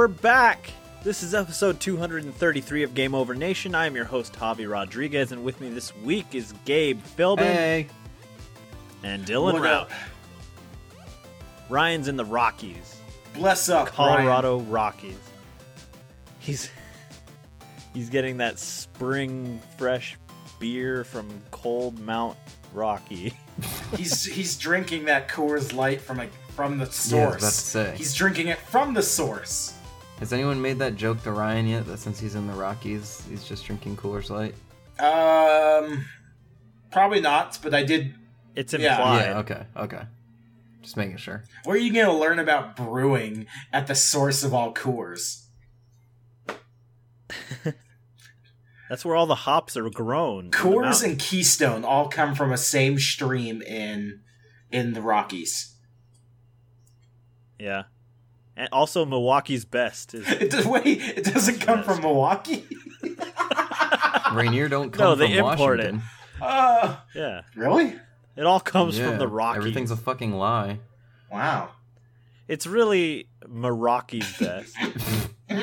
we're back. This is episode 233 of Game Over Nation. I am your host, Javi Rodriguez, and with me this week is Gabe Philbin Hey. and Dylan What Rout. up? Ryan's in the Rockies, Bless up, Colorado Rockies. He's he's getting that spring fresh beer from Cold Mount Rocky. He's he's drinking that Coors Light from a from the Yeah, I was source. about to say. He's drinking it from the source. Has anyone made that joke to Ryan yet? That since he's in the Rockies, he's just drinking Coors Light. Um, probably not, but I did. It's Yeah. implied. Yeah. Okay. Okay. Just making sure. Where are you going to learn about brewing at the source of all Coors? That's where all the hops are grown. Coors and Keystone all come from a same stream in in the Rockies. Yeah. And also Milwaukee's best is It does, wait, it doesn't come from Milwaukee. Rainier don't come No, they from import it. Washington. Uh, yeah. really? It all comes Yeah, from the Rockies. Everything's a fucking lie. Wow. It's really Milwaukee's best.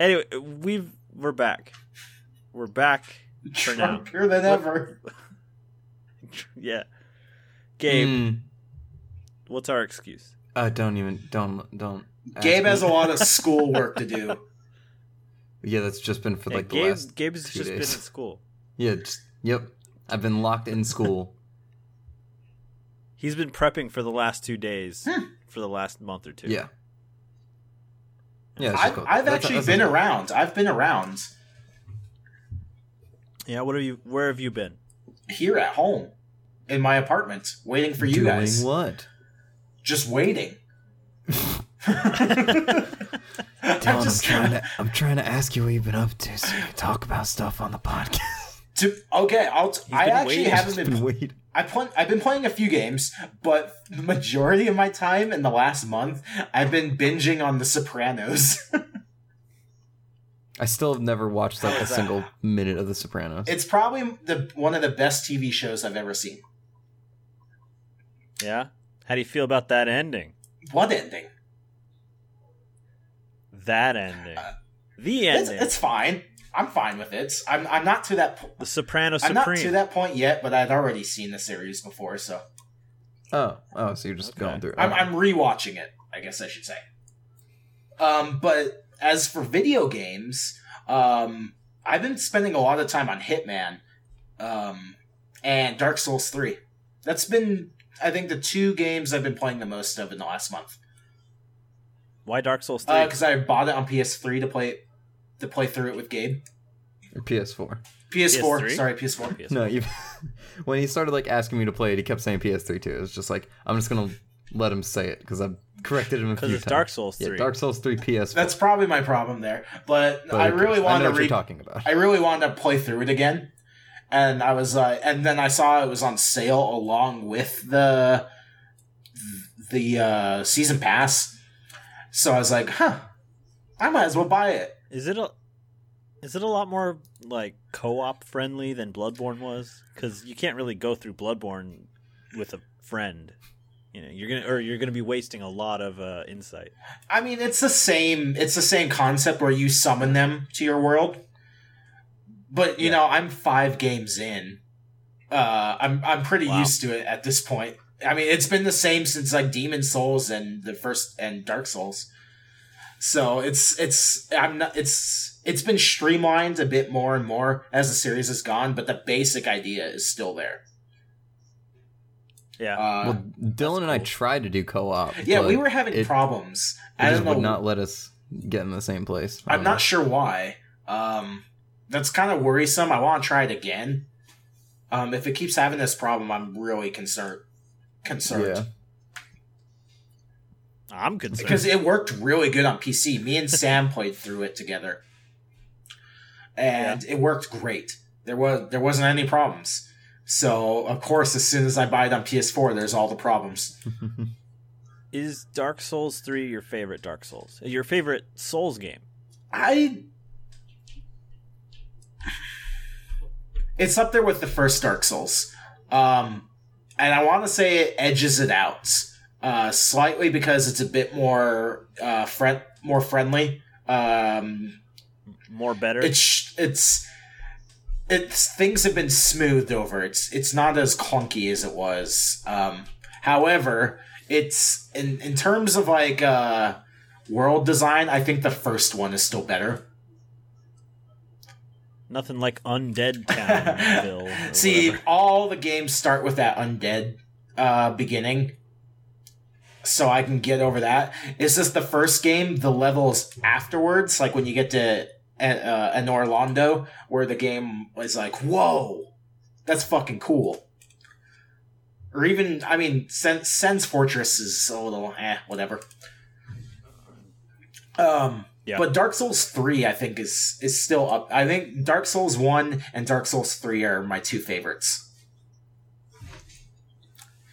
anyway, we've we're back. We're back for now. Drunker than ever. Yeah. Gabe, Mm. What's our excuse? Uh, don't even don't don't. ask Gabe me. has a lot of school work to do. Yeah, that's just been for Yeah, like the Gabe, last. Gabe's two just been at school. Yeah. Just, yep. I've been locked in school. He's been prepping for the last two days, Hmm. for the last month or two. yeah. Yeah. I've, called- I've that's- actually that's been a- around. I've been around Yeah. What have you? Where have you been? here at home in my apartment, waiting for you Doing guys. what? Just waiting. I'm Dylan, I'm just trying to I'm trying to ask you what you've been up to so you can talk about stuff on the podcast. to, okay. I'll. T- He's I been actually waiting. haven't Just been. waiting. I play, I've been playing a few games, but the majority of my time in the last month, I've been binging on The Sopranos. I still have never watched like a single minute of The Sopranos. it's probably the one of the best TV shows I've ever seen. Yeah. How do you feel about that ending? What ending? That ending. the ending. it's fine. I'm fine with it. I'm I'm not to that. Po- the Soprano I'm not to that point yet, but I've already seen the series before, so oh, oh, so you're just Okay. going through. I'm. I'm rewatching it. I guess I should say. Um, but as for video games, um, I've been spending a lot of time on Hitman, um, and Dark Souls Three. That's been, I think, the two games I've been playing the most of in the last month. Why Dark Souls 3? Because uh, I bought it on PS3 to play to play through it with Gabe. Or PS4. PS4, PS3? sorry, PS4. PS4. No, you. when he started like asking me to play it, he kept saying PS3 too. It was just like I'm just gonna let him say it because I've corrected him a few Because it's times. Dark Souls 3. Yeah, Dark Souls 3 PS4. That's probably my problem there. But, But I who really cares? I wanted know to. Re- you're talking about. I really wanted to play through it again, and I was, uh, and then I saw it was on sale along with the the uh, season pass. So I was like, huh, I might as well buy it. Is it a is it a lot more like co-op friendly than Bloodborne was? Because you can't really go through Bloodborne with a friend. You know, you're gonna or you're gonna be wasting a lot of uh, insight. I mean, it's the same. It's the same concept where you summon them to your world. But you Yeah. know, I'm five games in. Uh, I'm I'm pretty Wow. used to it at this point. I mean, it's been the same since like Demon Souls and the first and Dark Souls. So it's it's I'm not it's it's been streamlined a bit more and more as the series has gone, but the basic idea is still there. Yeah, Uh, well, Dylan and I tried to do co-op. yeah, we were having it, problems. It I just don't know. would not let us get in the same place. I I'm don't sure why. Um, that's kind of worrisome. I want to try it again. Um, if it keeps having this problem, I'm really concerned. Concerned Yeah. I'm concerned. because it worked really good on PC. Me and Sam played through it together, and it worked great. There was there wasn't any problems. So of course, as soon as I buy it on PS4, there's all the problems. is Dark Souls three your favorite Dark Souls? Your favorite Souls game? I. It's up there with the first Dark Souls. Um, and I want to say it edges it out. uh, slightly because it's a bit more uh, friend more friendly. Um, More better. it's it's it's things have been smoothed over. It's it's not as clunky as it was. Um, however, it's in in terms of like uh, world design. I think the first one is still better. Nothing like Undead Townville. or See, whatever. all the games start with that undead uh, beginning. So I can get over that. It's just the first game, the levels afterwards, like when you get to uh, Anor Londo, where the game is like, whoa, that's fucking cool. Or even, I mean, Sen's Fortress is a little, eh, whatever. Um, Yeah. but Dark Souls 3, I think, is is still up. I think Dark Souls 1 and Dark Souls 3 are my two favorites.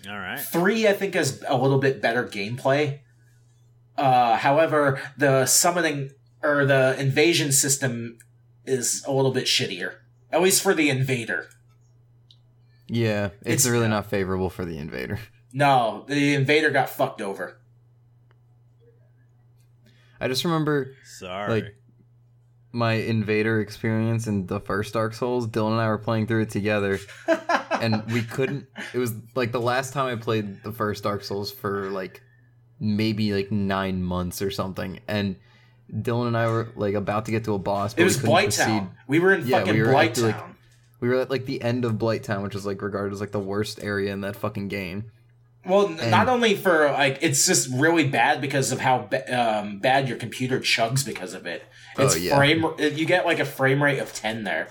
All right. Three, I think, has a little bit better gameplay. Uh, however, the summoning or the invasion system is a little bit shittier, at least for the invader. Yeah, it's, It's- really not favorable for the invader. No, the invader got fucked over. I just remember Sorry. Like- my invader experience in the first Dark Souls. Dylan and I were playing through it together, and we couldn't. It was like the last time I played the first Dark Souls for like maybe like nine months or something, and Dylan and I were like about to get to a boss. But it was we couldn't Blight proceed. We were in Yeah, fucking we were Blight the, like, Town. We were at like the end of Blight Town, which is like regarded as like the worst area in that fucking game. Well, and- not only for like it's just really bad because of how ba- um, bad your computer chugs because of it. It's Oh, yeah. frame. You get like a frame rate of ten there.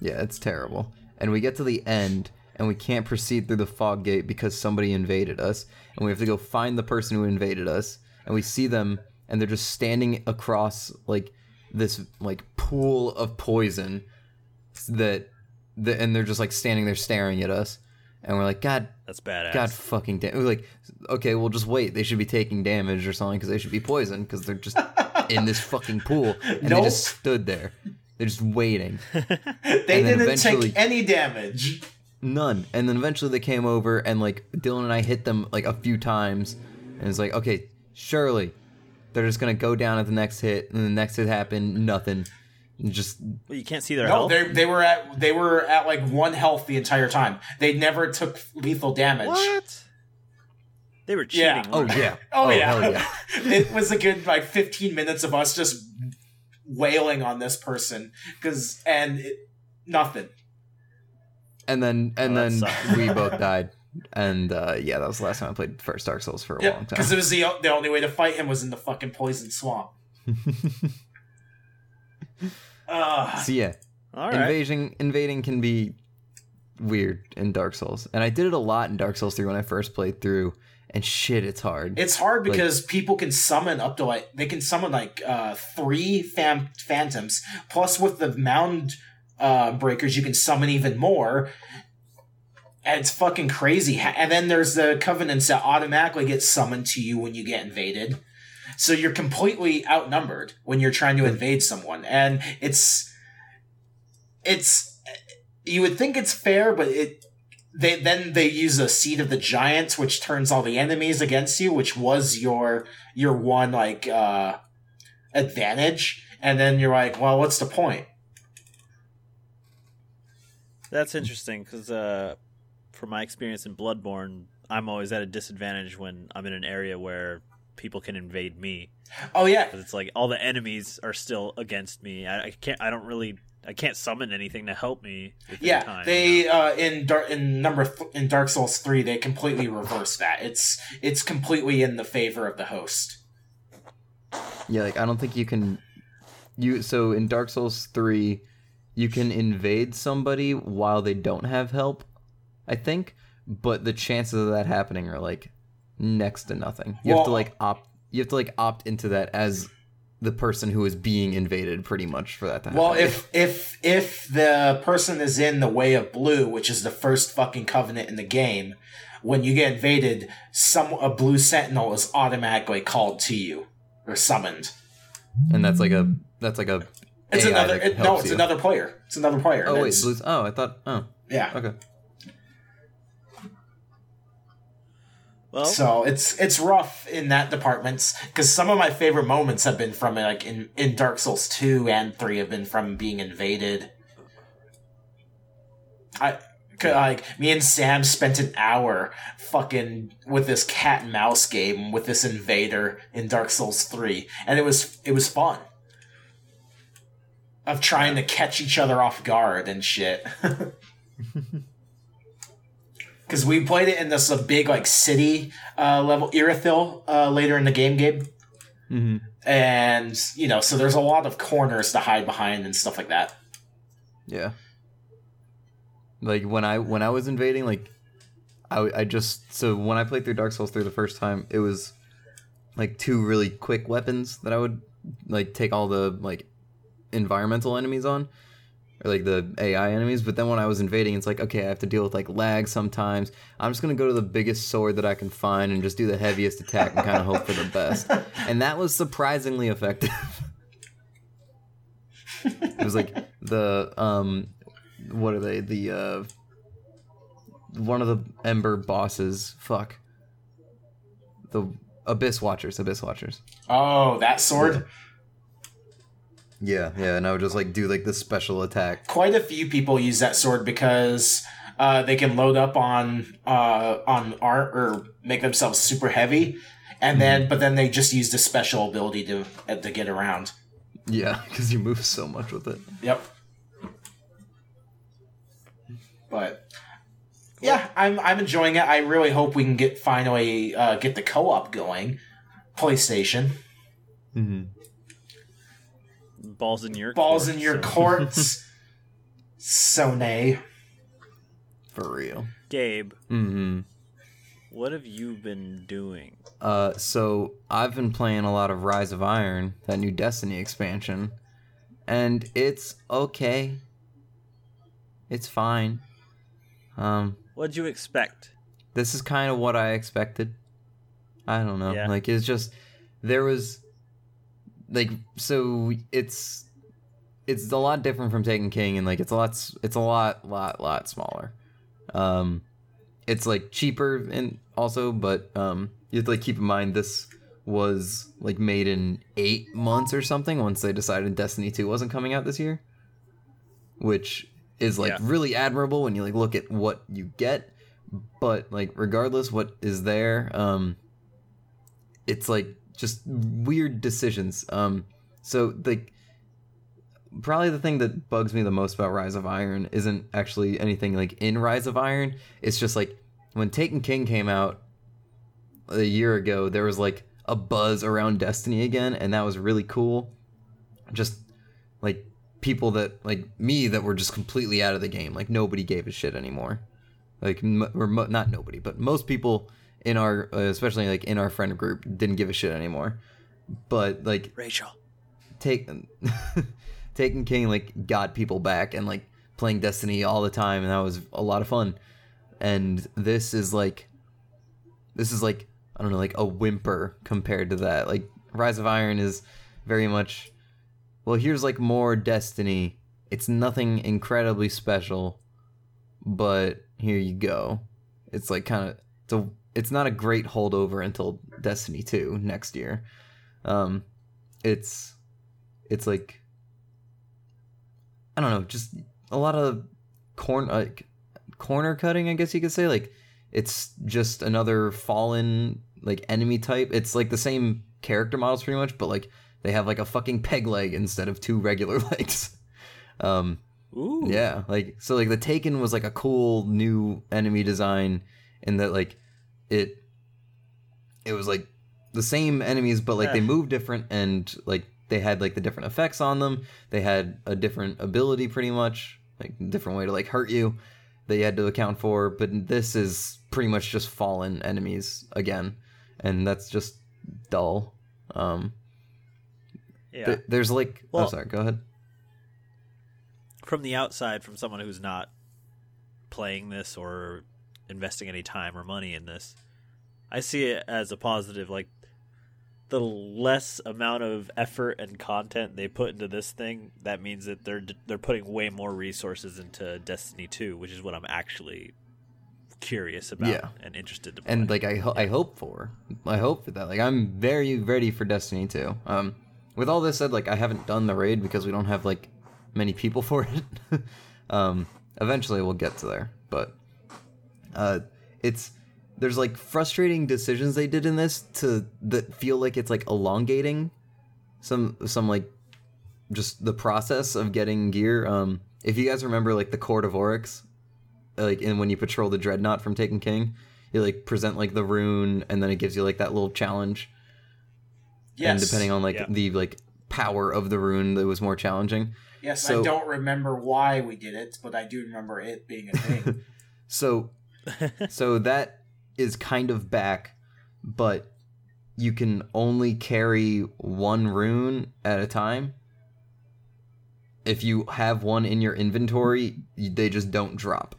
Yeah, it's terrible. And we get to the end, and we can't proceed through the fog gate because somebody invaded us, and we have to go find the person who invaded us. And we see them, and they're just standing across like this like pool of poison that, the, and they're just like standing there staring at us. And we're like, God, That's badass. God, fucking damn! We're like, okay, we'll just wait. They should be taking damage or something because they should be poisoned because they're just in this fucking pool, and they just stood there. They're just waiting. They didn't eventually- take any damage. None. And then eventually they came over and like Dylan and I hit them like a few times and it's like, okay, surely they're just gonna go down at the next hit and the next hit happened, nothing. And just Well, you can't see their No, health. they they were at they were at like one health the entire time. They never took lethal damage. What? They were cheating. Yeah. Oh yeah. Oh, yeah. yeah. it was a good like 15 minutes of us just wailing on this person because and it, nothing. And then and Oh, then we both died. And uh, yeah, that was the last time I played first Dark Souls for a Yeah, long time. because it was the the only way to fight him was in the fucking poison swamp. Uh, so yeah, right. invading invading can be weird in Dark Souls. And I did it a lot in Dark Souls 3 when I first played through. And shit, it's hard. it's hard Like- because people can summon up to like they can summon like uh three fam- phantoms plus with the mound uh breakers you can summon even more and it's fucking crazy and then there's the covenants that automatically get summoned to you when you get invaded so you're completely outnumbered when you're trying to invade someone. And it's it's you would think it's fair but it they then they use a seed of the giants which turns all the enemies against you which was your your one like uh advantage. And then you're like well what's the point? That's interesting because, uh, from my experience in Bloodborne, I'm always at a disadvantage when I'm in an area where people can invade me. oh yeah 'Cause it's like all the enemies are still against me. I, I can't. I don't really. I can't summon anything to help me. yeah time, they you know? uh in dark in number th- in dark souls 3 they completely reverse that it's it's completely in the favor of the host Yeah, like I don't think you can you so in Dark Souls 3 you can invade somebody while they don't have help, I think, but the chances of that happening are like next to nothing. You have to like opt you have to like opt into that as the person who is being invaded pretty much for that to happen. Well, if if if the person is in the way of blue, which is the first fucking covenant in the game, when you get invaded, some a blue sentinel is automatically called to you or summoned. and that's like a that's like a It's AI another it, no, it's you. another player. It's another player. Oh wait, it's- blues. Oh, I thought. Oh, yeah. okay. Well, so it's it's rough in that department because some of my favorite moments have been from like in in Dark Souls two and three have been from being invaded. I like me and Sam spent an hour fucking with this cat and mouse game with this invader in Dark Souls three, and it was it was fun. Of trying to catch each other off guard and shit. because we played it in this uh, big like city uh, level Irithyll uh, later in the game, Gabe. hmm And you know, so there's a lot of corners to hide behind and stuff like that. Yeah. Like when I when I was invading, like I I just so when I played through Dark Souls 3 the first time, it was like two really quick weapons that I would like take all the like environmental enemies on or like the AI enemies, but then when I was invading, it's like okay, I have to deal with like lag sometimes. I'm just gonna go to the biggest sword that I can find and just do the heaviest attack and kind of hope for the best. And that was surprisingly effective. it was like the um, what are they? The uh, one of the Ember bosses. Fuck. The Abyss Watchers. Abyss Watchers. Oh, that sword! Yeah, yeah, and I would just like do like the special attack. Quite a few people use that sword because uh, they can load up on uh, on art or make themselves super heavy, and then but then they just use the special ability to uh, to get around. Yeah, because you move so much with it. Yep. But yeah, I'm I'm enjoying it. I really hope we can get finally uh, get the co-op going. PlayStation Mm-hmm. Balls in your balls court, in your so- courts, Sony. For real. Gabe, Mm-hmm. what have you been doing? Uh, so I've been playing a lot of Rise of Iron, that new Destiny expansion, and it's okay. It's fine. Um, What'd you expect? this is kind of what I expected. I don't know. Yeah. Like it's just there was like so it's it's a lot different from Taken King and like it's a lot it's a lot lot lot smaller. Um it's like cheaper and also but um you have to like keep in mind this was like made in 8 months or something once they decided Destiny 2 wasn't coming out this year. Which is like Yeah. really admirable when you like look at what you get but like regardless what is there um it's like just weird decisions. Um so like probably the thing that bugs me the most about rise of iron isn't actually anything like in rise of iron. It's just like when taken king came out a year ago there was like a buzz around destiny again and that was really cool. Just like people that like me that were just completely out of the game. Like nobody gave a shit anymore. Like or not nobody but most people in our uh, especially like in our friend group didn't give a shit anymore. But like Rachel. take Taken King like got people back and like playing destiny all the time and that was a lot of fun. And this is like this is like i don't know like a whimper compared to that. Like rise of iron is very much well here's like more destiny. It's nothing incredibly special but here you go. It's like kind of it's a it's not a great holdover until destiny 2 next year um it's it's like I don't know, just a lot of corn like corner cutting, I guess you could say. Like it's just another fallen like enemy type. It's like the same character models pretty much, but like they have like a fucking peg leg instead of two regular legs. Um Ooh. yeah, like so like the Taken was like a cool new enemy design in that like it it was like the same enemies but like they moved different and like they had like the different effects on them. They had a different ability pretty much, like different way to like hurt you that you had to account for, but this is pretty much just fallen enemies again. And that's just dull. Um Yeah. th- there's like oh sorry, go ahead. from the outside, from someone who's not playing this or investing any time or money in this, I see it as a positive. Like the less amount of effort and content they put into this thing, that means that they're they're putting way more resources into Destiny 2, which is what I'm actually curious about Yeah. and interested to play. and like I ho- I hope for I hope for that. Like I'm very ready for Destiny 2. Um, with all this said, like I haven't done the raid because we don't have like many people for it. um, eventually we'll get to there, but uh, it's there's like frustrating decisions they did in this to that feel like it's like elongating some some like just the process of getting gear. Um, if you guys remember like the Court of Oryx, like in when you patrol the Dreadnought from Taken King, you like present like the rune, and then it gives you like that little challenge. Yes. And depending on like Yeah. the like power of the rune, that was more challenging. yes, so- I don't remember why we did it, but I do remember it being a thing. So, so that is kind of back, but you can only carry one rune at a time. If you have one in your inventory, they just don't drop.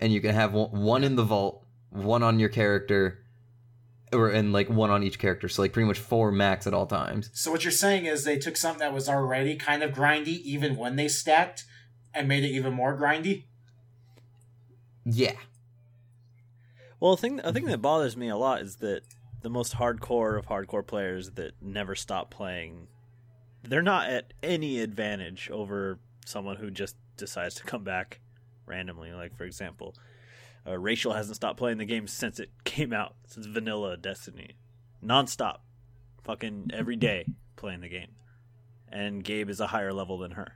And you can have one, in the vault, one on your character, or and like one on each character. So like pretty much four max at all times. so what you're saying is they took something that was already kind of grindy, even when they stacked, and made it even more grindy. Yeah. Well, a thing a thing that bothers me a lot is that the most hardcore of hardcore players that never stop playing, they're not at any advantage over someone who just decides to come back randomly. Like for example, uh, Rachel hasn't stopped playing the game since it came out, since vanilla Destiny, nonstop, fucking every day playing the game, and Gabe is a higher level than her.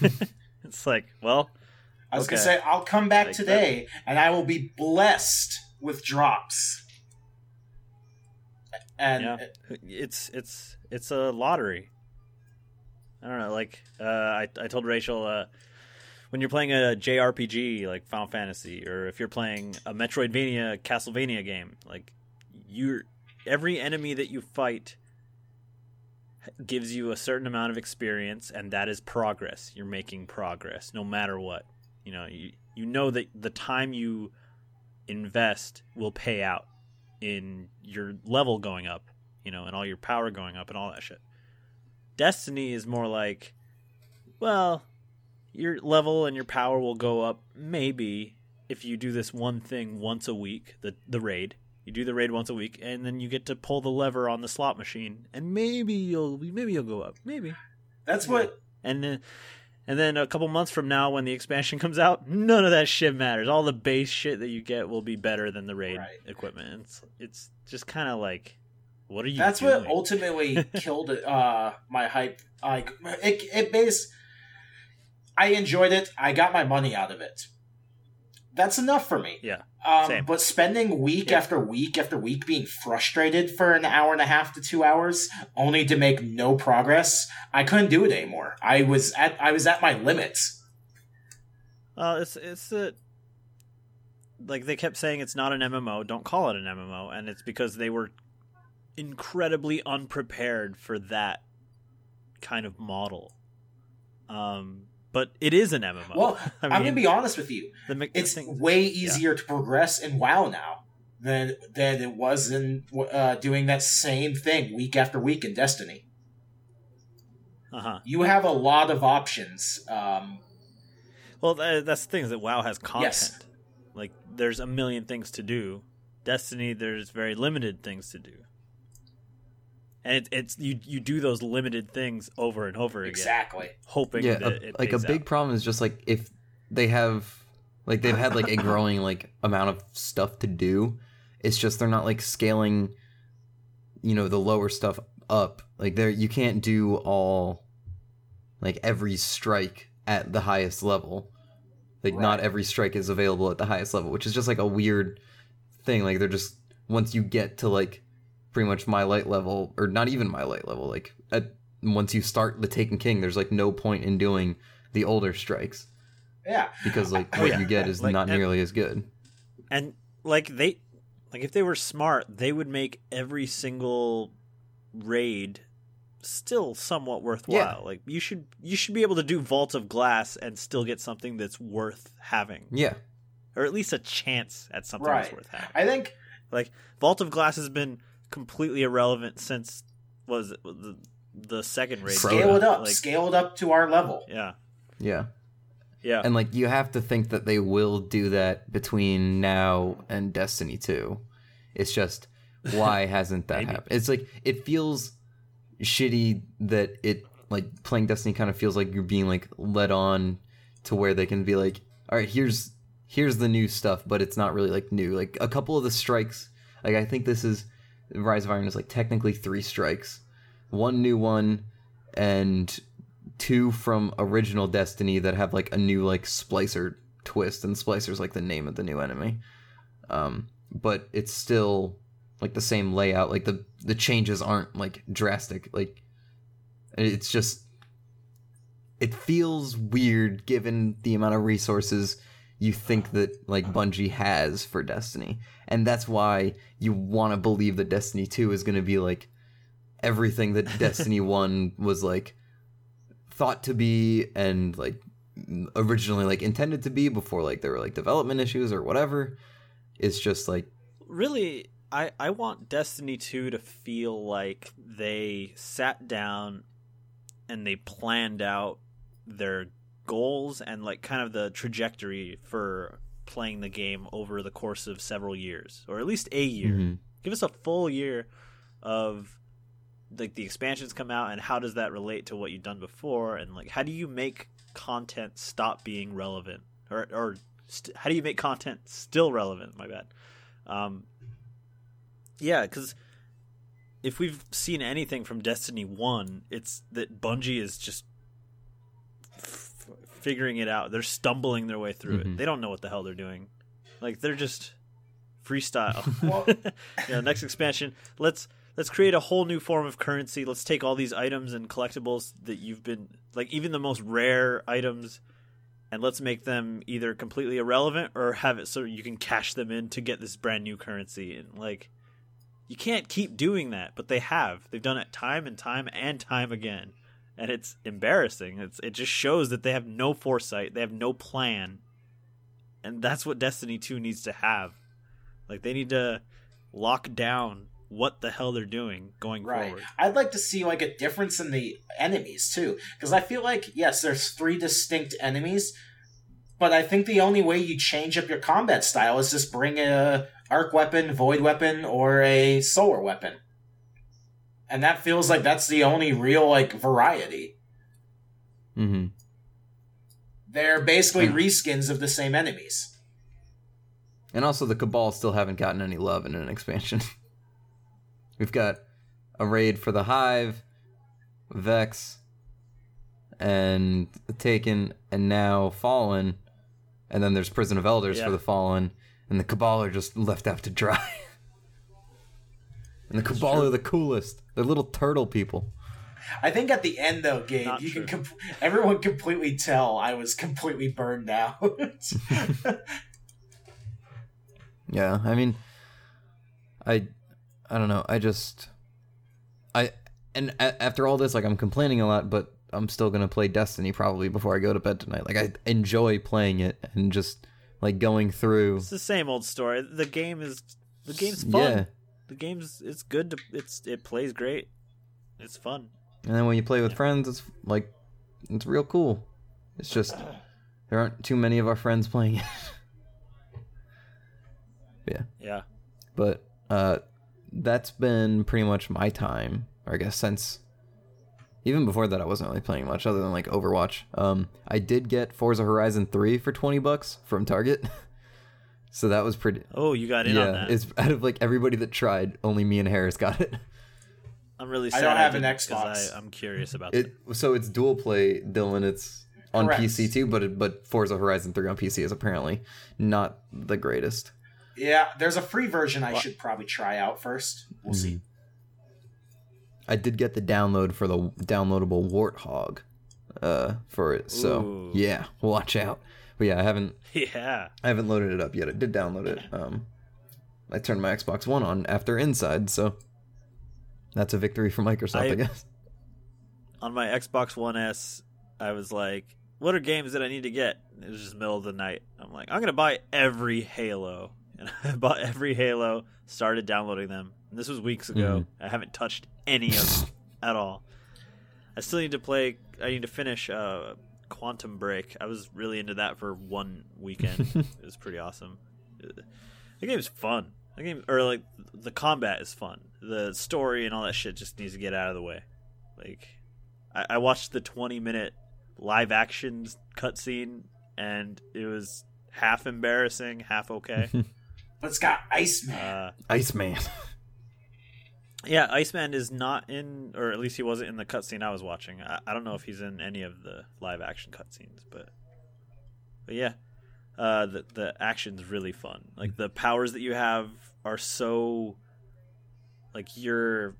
it's like, well, I was gonna say I'll come back Like today, and I will be blessed with drops. And yeah. It's it's it's a lottery. I don't know like uh i, I told rachel uh when you're playing a jrpg like final fantasy or if you're playing a metroidvania castlevania game like you're every enemy that you fight gives you a certain amount of experience and that is progress. You're making progress no matter what you know you, you know that the time you invest will pay out in your level going up, you know, and all your power going up and all that shit. Destiny is more like, well, your level and your power will go up maybe if you do this one thing once a week, the the raid. You do the raid once a week, and then you get to pull the lever on the slot machine, and maybe you'll maybe you'll go up, maybe. that's what And then, and then a couple months from now, when the expansion comes out, none of that shit matters. All the base shit that you get will be better than the raid Right. equipment. It's it's just kind of like, what are you? that's doing? what ultimately killed it, uh, my hype. Like it, it base. I enjoyed it. I got my money out of it. That's enough for me. Yeah, Um, same. but spending week Yeah. after week after week being frustrated for an hour and a half to two hours, only to make no progress, I couldn't do it anymore. I was at I was at my limits. Uh, it's it's like they kept saying it's not an MMO. Don't call it an MMO, and it's because they were incredibly unprepared for that kind of model. Um, but it is an MMO. Well, I I'm gonna be honest with you. the It's way easier to progress in WoW now than than it was in uh, doing that same thing week after week in Destiny. uh-huh. You have a lot of options. Um, Well, tha- that's the thing is that WoW has content. Yes. Like there's a million things to do. Destiny, there's very limited things to do. And it, it's you you do those limited things over and over again, exactly. hoping yeah, that a- it like a big out. problem is just like if they have like they've had like a growing like amount of stuff to do it's just they're not like scaling you know the lower stuff up. Like there you can't do all like every strike at the highest level. Like not every strike is available at the highest level which is just like a weird thing. Like they're just once you get to like pretty much my light level or not even my light level like at once you start the taken king there's like no point in doing the older strikes. Yeah. because like Oh, what yeah. you get is Like, not and- nearly as good. And like they like if they were smart they would make every single raid still somewhat worthwhile. Yeah. like you should you should be able to do vault of glass and still get something that's worth having. Yeah. Or at least a chance at something that's worth having. I think like vault of glass has been completely irrelevant since was it the, the second raid Scale scale it up. like scale it up to our level. yeah yeah Yeah. And like you have to think that they will do that between now and Destiny 2. It's just why hasn't that happened? It's like it feels shitty that it like playing Destiny kind of feels like you're being like led on to where they can be like, all right, here's here's the new stuff, but it's not really like new. Like a couple of the strikes, like I think this is Rise of Iron is like technically three strikes, one new one, and two from original Destiny that have like a new like splicer twist, and splicer's like the name of the new enemy. Um, but it's still like the same layout. Like the the changes aren't like drastic. Like it's just it feels weird given the amount of resources you think that like Bungie has for Destiny. And that's why you want to believe that Destiny 2 is going to be like everything that Destiny 1 was like thought to be and like originally like intended to be before like there were like development issues or whatever. It's just like really I, I want Destiny 2 to feel like they sat down and they planned out their goals and like kind of the trajectory for playing the game over the course of several years or at least a year. mhm. Give us a full year of like the expansions come out and how does that relate to what you've done before and like how do you make content stop being relevant or or st- how do you make content still relevant my bad um yeah because if we've seen anything from destiny 1 it's that bungie is just figuring it out. They're stumbling their way through Mhm. it they don't know what the hell they're doing. Like they're just freestyle. Well- you know, next expansion. Let's let's create a whole new form of currency. Let's take all these items and collectibles that you've been like even the most rare items and let's make them either completely irrelevant or have it so you can cash them in to get this brand new currency. And like you can't keep doing that but they have. They've done it time and time and time again and it's embarrassing. It's it just shows that they have no foresight. They have no plan. And that's what destiny 2 needs to have. Like they need to lock down what the hell they're doing going Right. forward. I'd like to see like a difference in the enemies too, because I feel like yes, there's three distinct enemies, but I think the only way you change up your combat style is just bring a arc weapon, void weapon, or a solar weapon, and that feels like that's the only real like variety. Mhm. They're basically Yeah. reskins of the same enemies. And also, the Cabal still haven't gotten any love in an expansion. We've got a raid for the Hive, Vex, and Taken, and now Fallen. And then there's Prison of Elders Yeah. for the Fallen, and the Cabal are just left out to dry. and the Cabal are the coolest. They're little turtle people. I think at the end though, Gabe, Not you can true. com- everyone completely tell I was completely burned out. Yeah, I mean, I, I don't know. I just, I, and a- after all this, like I'm complaining a lot, but I'm still gonna play Destiny probably before I go to bed tonight. Like I enjoy playing it and just like going through. it's the same old story the game is the game's fun Yeah, the game's it's good to it's it plays great it's fun and then when you play with friends, it's like, it's real cool. It's just there aren't too many of our friends playing it. yeah. yeah but uh that's been pretty much my time or i guess since even before that i wasn't really playing much other than like overwatch um i did get forza horizon 3 for 20 bucks from target so that was pretty oh you got in on yeah that it's out of like everybody that tried only me and harris got it i'm really I sad don't have an didn't 'cause Xbox. I, i'm curious about it so it's dual play dylan it's on Correct. pc too but it, but forza horizon 3 on pc is apparently not the greatest yeah, there's a free version I should probably try out first. We'll see. I did get the download for the downloadable Warthog uh for it. So Ooh. yeah, watch out. But yeah, I haven't yeah. I haven't loaded it up yet. I did download it. Um I turned my Xbox One on after Inside, so that's a victory for Microsoft, I, I- guess. on my xbox one s i was like what are games that i need to get? It was just middle of the night. I'm like i'm gonna buy every halo. And i bought every halo started downloading them. And this was weeks ago. I haven't touched any of them at all. I still need to play i need to finish uh Quantum Break. I was really into that for one weekend. it was pretty awesome. The game's fun. The game or like the combat is fun. The story and all that shit just needs to get out of the way. Like I, I watched the 20 minute live action cutscene and it was half embarrassing, half okay. But it's got Iceman. uh, Iceman. yeah, Iceman is not in, or at least he wasn't in the cutscene I was watching. I, I don't know if he's in any of the live action cutscenes, but but yeah, uh, the the action's really fun. Like the powers that you have are so like you're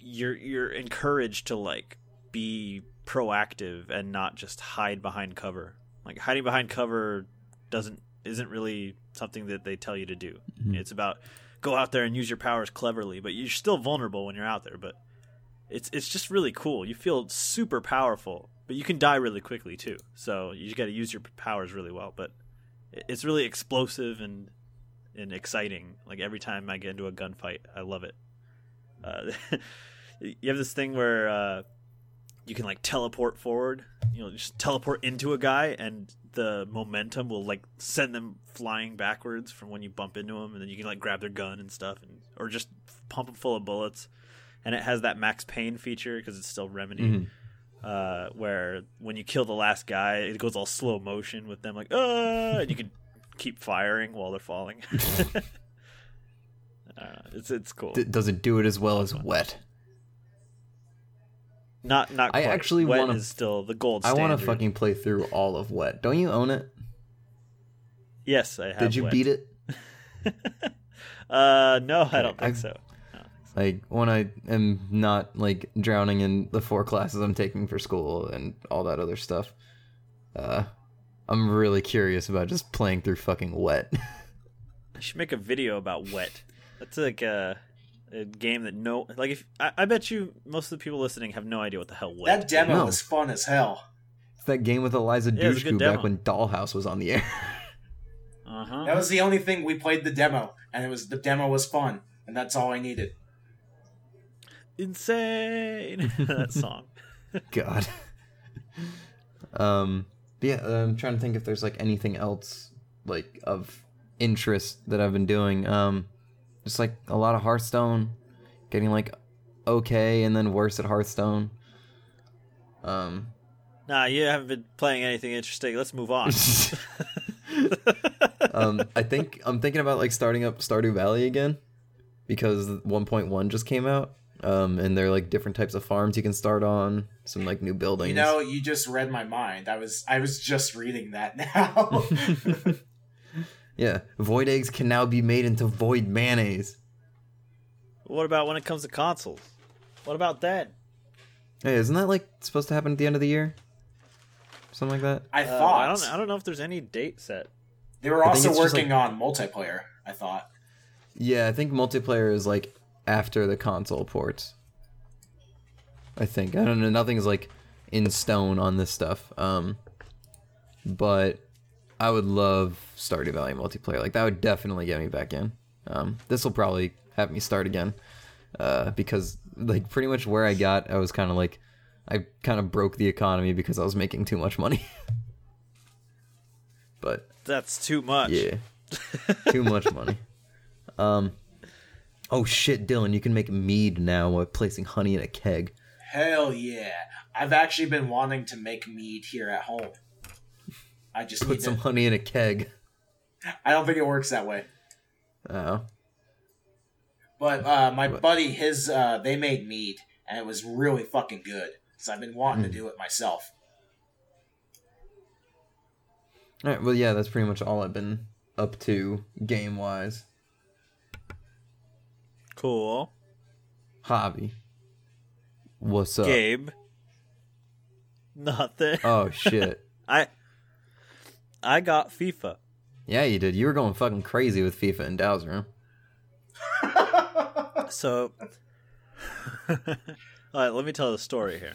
you're you're encouraged to like be proactive and not just hide behind cover. Like hiding behind cover doesn't isn't really something that they tell you to do. It's about go out there and use your powers cleverly, but you're still vulnerable when you're out there, but it's it's just really cool. You feel super powerful, but you can die really quickly too. So you got to use your powers really well, but it's really explosive and and exciting. Like every time I get into a gunfight, I love it. Uh, you have this thing where uh, you can like teleport forward. You know, just teleport into a guy, and the momentum will like send them flying backwards from when you bump into them, and then you can like grab their gun and stuff, and or just pump them full of bullets. And it has that Max Payne feature because it's still remedy. Mhm. Uh, where when you kill the last guy, it goes all slow motion with them like ah, and you can keep firing while they're falling. uh, it's it's cool. D- does it do it as well as wet? Not not. I quite. actually Wet wanna- is still the gold. I want to fucking play through all of wet. Don't you own it? Yes, I have. Did you wet. beat it? Uh, no, I don't think I've- so. Like when I am not like drowning in the four classes I'm taking for school and all that other stuff. Uh, I'm really curious about just playing through fucking wet. I should make a video about wet. That's like a, a game that no, like if I, I bet you most of the people listening have no idea what the hell wet. that demo No. was fun as hell. it's that game with Eliza Yeah, it's a good Dushku back when Dollhouse was on the air. Uh huh. That was the only thing we played the demo, and it was the demo was fun, and that's all I needed. insane. that song. God. um. but yeah, I'm trying to think if there's like anything else like of interest that I've been doing. Um, just like a lot of Hearthstone, getting like okay and then worse at Hearthstone. Um. Nah, you haven't been playing anything interesting. Let's move on. um, I think I'm thinking about like starting up Stardew Valley again because 1.1 just came out. Um, and there are like different types of farms you can start on, some like new buildings. You know, you just read my mind. I was I was just reading that now. yeah, void eggs can now be made into void mayonnaise. what about when it comes to consoles? What about that? Hey, isn't that like supposed to happen at the end of the year? Something like that. I Uh, thought I don't. I don't know if there's any date set. they were also it's just, working on multiplayer. I thought. Yeah, I think multiplayer is like after the console ports. I think I don't know. Nothing's like in stone on this stuff. Um, but I would love Stardew Valley multiplayer. Like that would definitely get me back in. Um, this will probably have me start again. Uh, because like pretty much where I got, I was kind of like, I kind of broke the economy because I was making too much money. but That's too much. yeah. Too much money. Um Oh shit, Dylan, you can make mead now by placing honey in a keg. Hell yeah! I've actually been wanting to make mead here at home. I just Put need some to. honey in a keg. I don't think it works that way. Oh. But uh, my What? buddy, his uh, they made mead, and it was really fucking good. So I've been wanting Hmm. to do it myself. Alright, well yeah, that's pretty much all I've been up to game wise. Cool. Hobby. What's up? Gabe. Nothing. Oh shit. I I got FIFA. yeah, you did. You were going fucking crazy with FIFA and Dow's room. So, all right, let me tell the story here.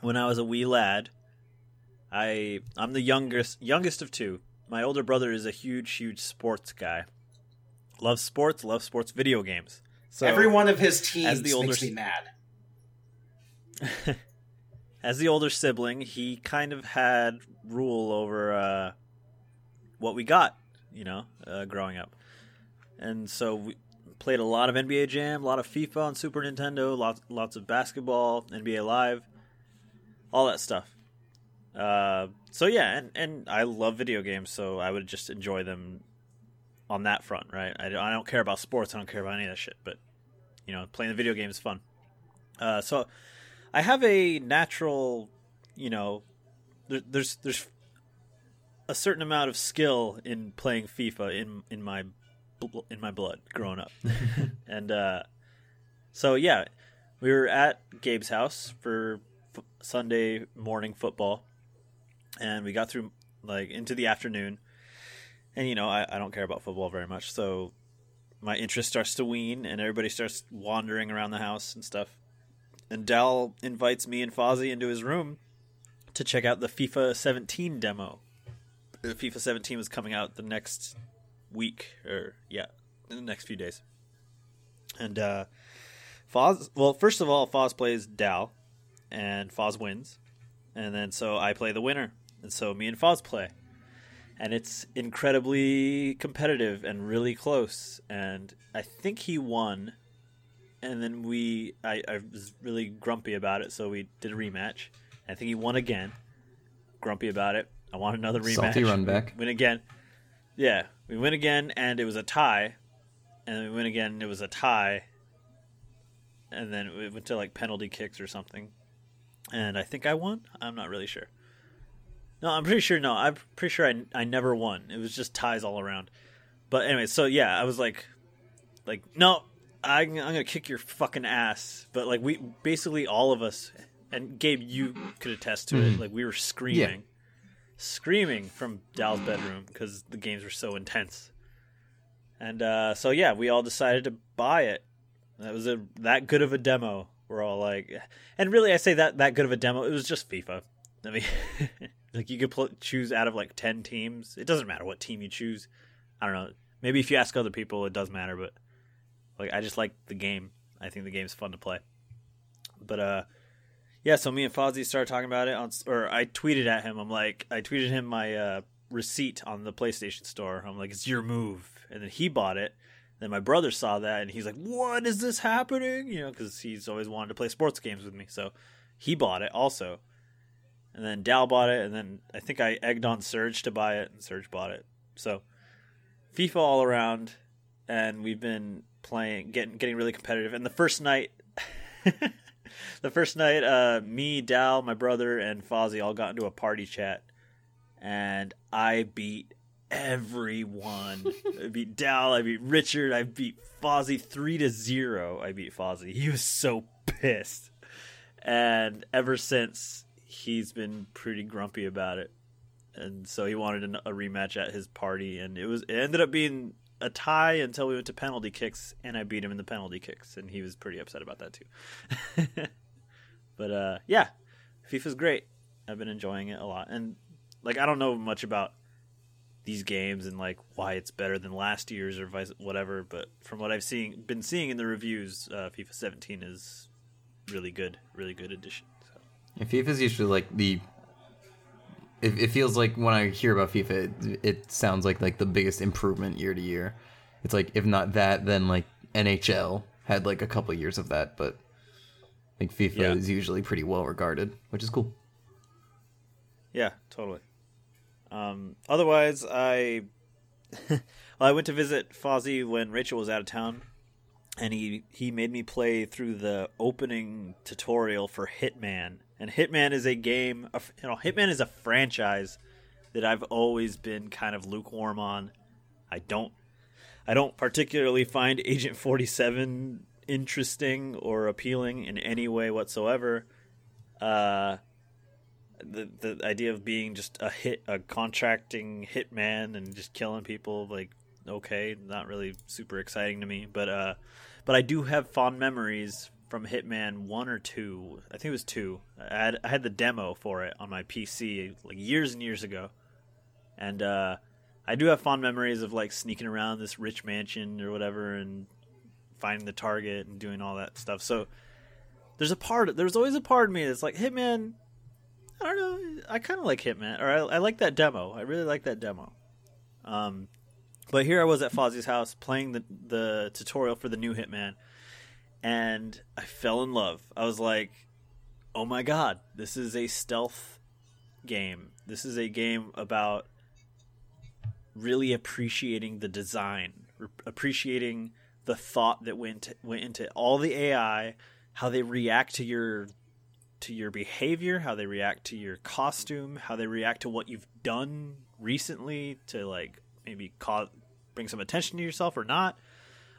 when I was a wee lad, I I'm the youngest youngest of two. My older brother is a huge, huge sports guy. Loves sports, loves sports video games. So Every one of his as teams the older makes me mad. as the older sibling, he kind of had rule over uh, what we got, you know, uh, growing up. And so we played a lot of NBA Jam, a lot of FIFA on Super Nintendo, lots lots of basketball, NBA Live, all that stuff. Uh, so yeah, and, and I love video games, so I would just enjoy them on that front, right? I, I don't care about sports, I don't care about any of that shit, but you know, playing the video game is fun. Uh, so I have a natural, you know, there, there's there's a certain amount of skill in playing FIFA in in my in my blood growing up, and uh, so yeah, we were at Gabe's house for f- Sunday morning football, and we got through like into the afternoon, and you know I, I don't care about football very much, so my interest starts to wean, and everybody starts wandering around the house and stuff and Dal invites me and Fozzie into his room to check out the FIFA 17 demo. The FIFA 17 was coming out the next week, or yeah, in the next few days. And uh, Foz, well, first of all, Foz plays Dal, and Foz wins, and then so I play the winner, and so me and Foz play, and it's incredibly competitive and really close, and I think he won and then we I, I was really grumpy about it, so we did a rematch. I think he won again. Grumpy about it. I want another rematch. Salty run back. Win again. Yeah, we win again, and it was a tie. And we win again, and it was a tie. And then we went to like penalty kicks or something. And I think I won. I'm not really sure. No, I'm pretty sure. No, I'm pretty sure I, I never won. It was just ties all around. But anyway, so yeah, I was like, like no, I'm, I'm gonna kick your fucking ass. But like we basically all of us, and Gabe, you could attest to mm-hmm. it. Like we were screaming, yeah. screaming from Dal's bedroom because the games were so intense. And uh, so yeah, we all decided to buy it. That was a that good of a demo. We're all like, and really, I say that that good of a demo. It was just FIFA. I mean, like you could pl- choose out of like ten teams. It doesn't matter what team you choose. I don't know. Maybe if you ask other people, it does matter, but like I just like the game. I think the game's fun to play. But uh yeah, so me and Fozzie started talking about it on or I tweeted at him. I'm like I tweeted him my uh receipt on the PlayStation store. I'm like it's your move. And then he bought it. Then my brother saw that and he's like, "What is this happening?" You know, cuz he's always wanted to play sports games with me. So he bought it also. And then Dal bought it and then I think I egged on Serge to buy it and Serge bought it. So FIFA all around and we've been playing, getting getting really competitive. And the first night, the first night, uh, me, Dal, my brother, and Fozzie all got into a party chat, and I beat everyone. I beat Dal, I beat Richard, I beat Fozzie three to zero. I beat Fozzie. He was so pissed, and ever since he's been pretty grumpy about it. And so he wanted a rematch at his party, and it was it ended up being a tie until we went to penalty kicks, and I beat him in the penalty kicks, and he was pretty upset about that too. but uh, yeah, FIFA's great. I've been enjoying it a lot, and like I don't know much about these games and like why it's better than last year's or vice whatever, but from what I've seen been seeing in the reviews, uh, FIFA 17 is really good, really good addition. So. FIFA is usually like the it, it feels like when I hear about FIFA, it, it sounds like like the biggest improvement year to year. It's like if not that, then like NHL had like a couple years of that, but like FIFA yeah. is usually pretty well regarded, which is cool. Yeah, totally. Um, otherwise, I well, I went to visit Fozzie when Rachel was out of town, and he he made me play through the opening tutorial for Hitman, and Hitman is a game, you know, Hitman is a franchise that I've always been kind of lukewarm on. I don't, I don't particularly find Agent Forty Seven interesting or appealing in any way whatsoever. Uh, the the idea of being just a hit, a contracting hitman and just killing people, like okay, not really super exciting to me. But uh, but I do have fond memories from Hitman one or two. I think it was two. I had, I had the demo for it on my PC like years and years ago, and uh, I do have fond memories of like sneaking around this rich mansion or whatever and finding the target and doing all that stuff. So there's a part. There's always a part of me that's like Hitman. I don't know. I kind of like Hitman, or I, I like that demo. I really like that demo. Um, but here I was at Fozzie's house playing the the tutorial for the new Hitman, and I fell in love. I was like, "Oh my god, this is a stealth game. This is a game about really appreciating the design, re- appreciating the thought that went went into all the AI, how they react to your to your behavior, how they react to your costume, how they react to what you've done recently to like maybe cause bring some attention to yourself or not.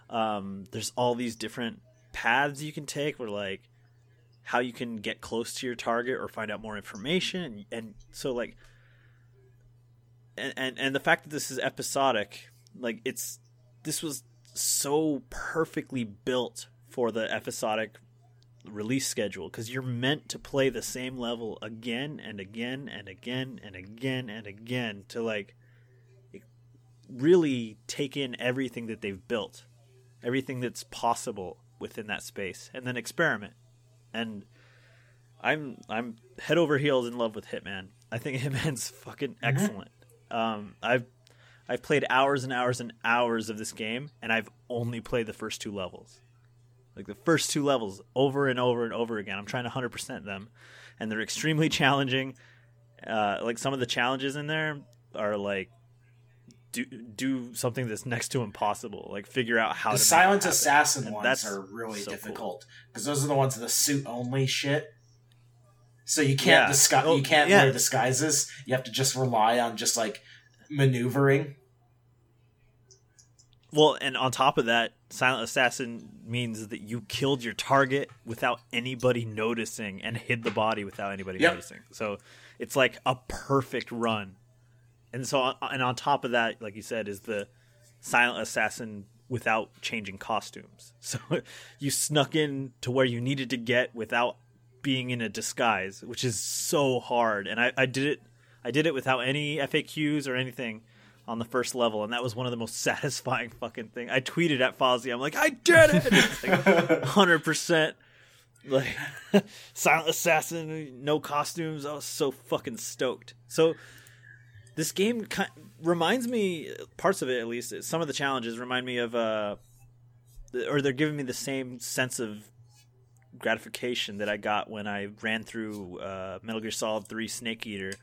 Um, there's all these different paths you can take where like how you can get close to your target or find out more information and, and so like and, and and the fact that this is episodic like it's this was so perfectly built for the episodic release schedule because you're meant to play the same level again and again and again and again and again to like really take in everything that they've built everything that's possible within that space and then experiment. And i'm i'm head over heels in love with hitman. I think hitman's fucking excellent. Um i've i've played hours and hours and hours of this game and i've only played the first two levels. Like the first two levels over and over and over again. I'm trying to 100% them and they're extremely challenging. Uh like some of the challenges in there are like do do something that's next to impossible like figure out how The to silent assassin And ones that's are really so difficult because those are the ones the suit only shit. So you can't Yeah. disguise. Oh, you can't yeah. wear disguises. You have to just rely on just like maneuvering. Well, and on top of that, silent assassin means that you killed your target without anybody noticing and hid the body without anybody Yep. noticing. So it's like a perfect run. And so and on top of that, like you said, is the silent assassin without changing costumes. So you snuck in to where you needed to get without being in a disguise, which is so hard. And I, I did it I did it without any FAQs or anything on the first level, and that was one of the most satisfying fucking thing. I tweeted at Fozzie, I'm like, I did it! It's like hundred percent like silent assassin, no costumes. I was so fucking stoked. So this game ki reminds me parts of it at least. Some of the challenges remind me of uh, or they're giving me the same sense of gratification that I got when I ran through uh, Metal Gear Solid Three Snake Eater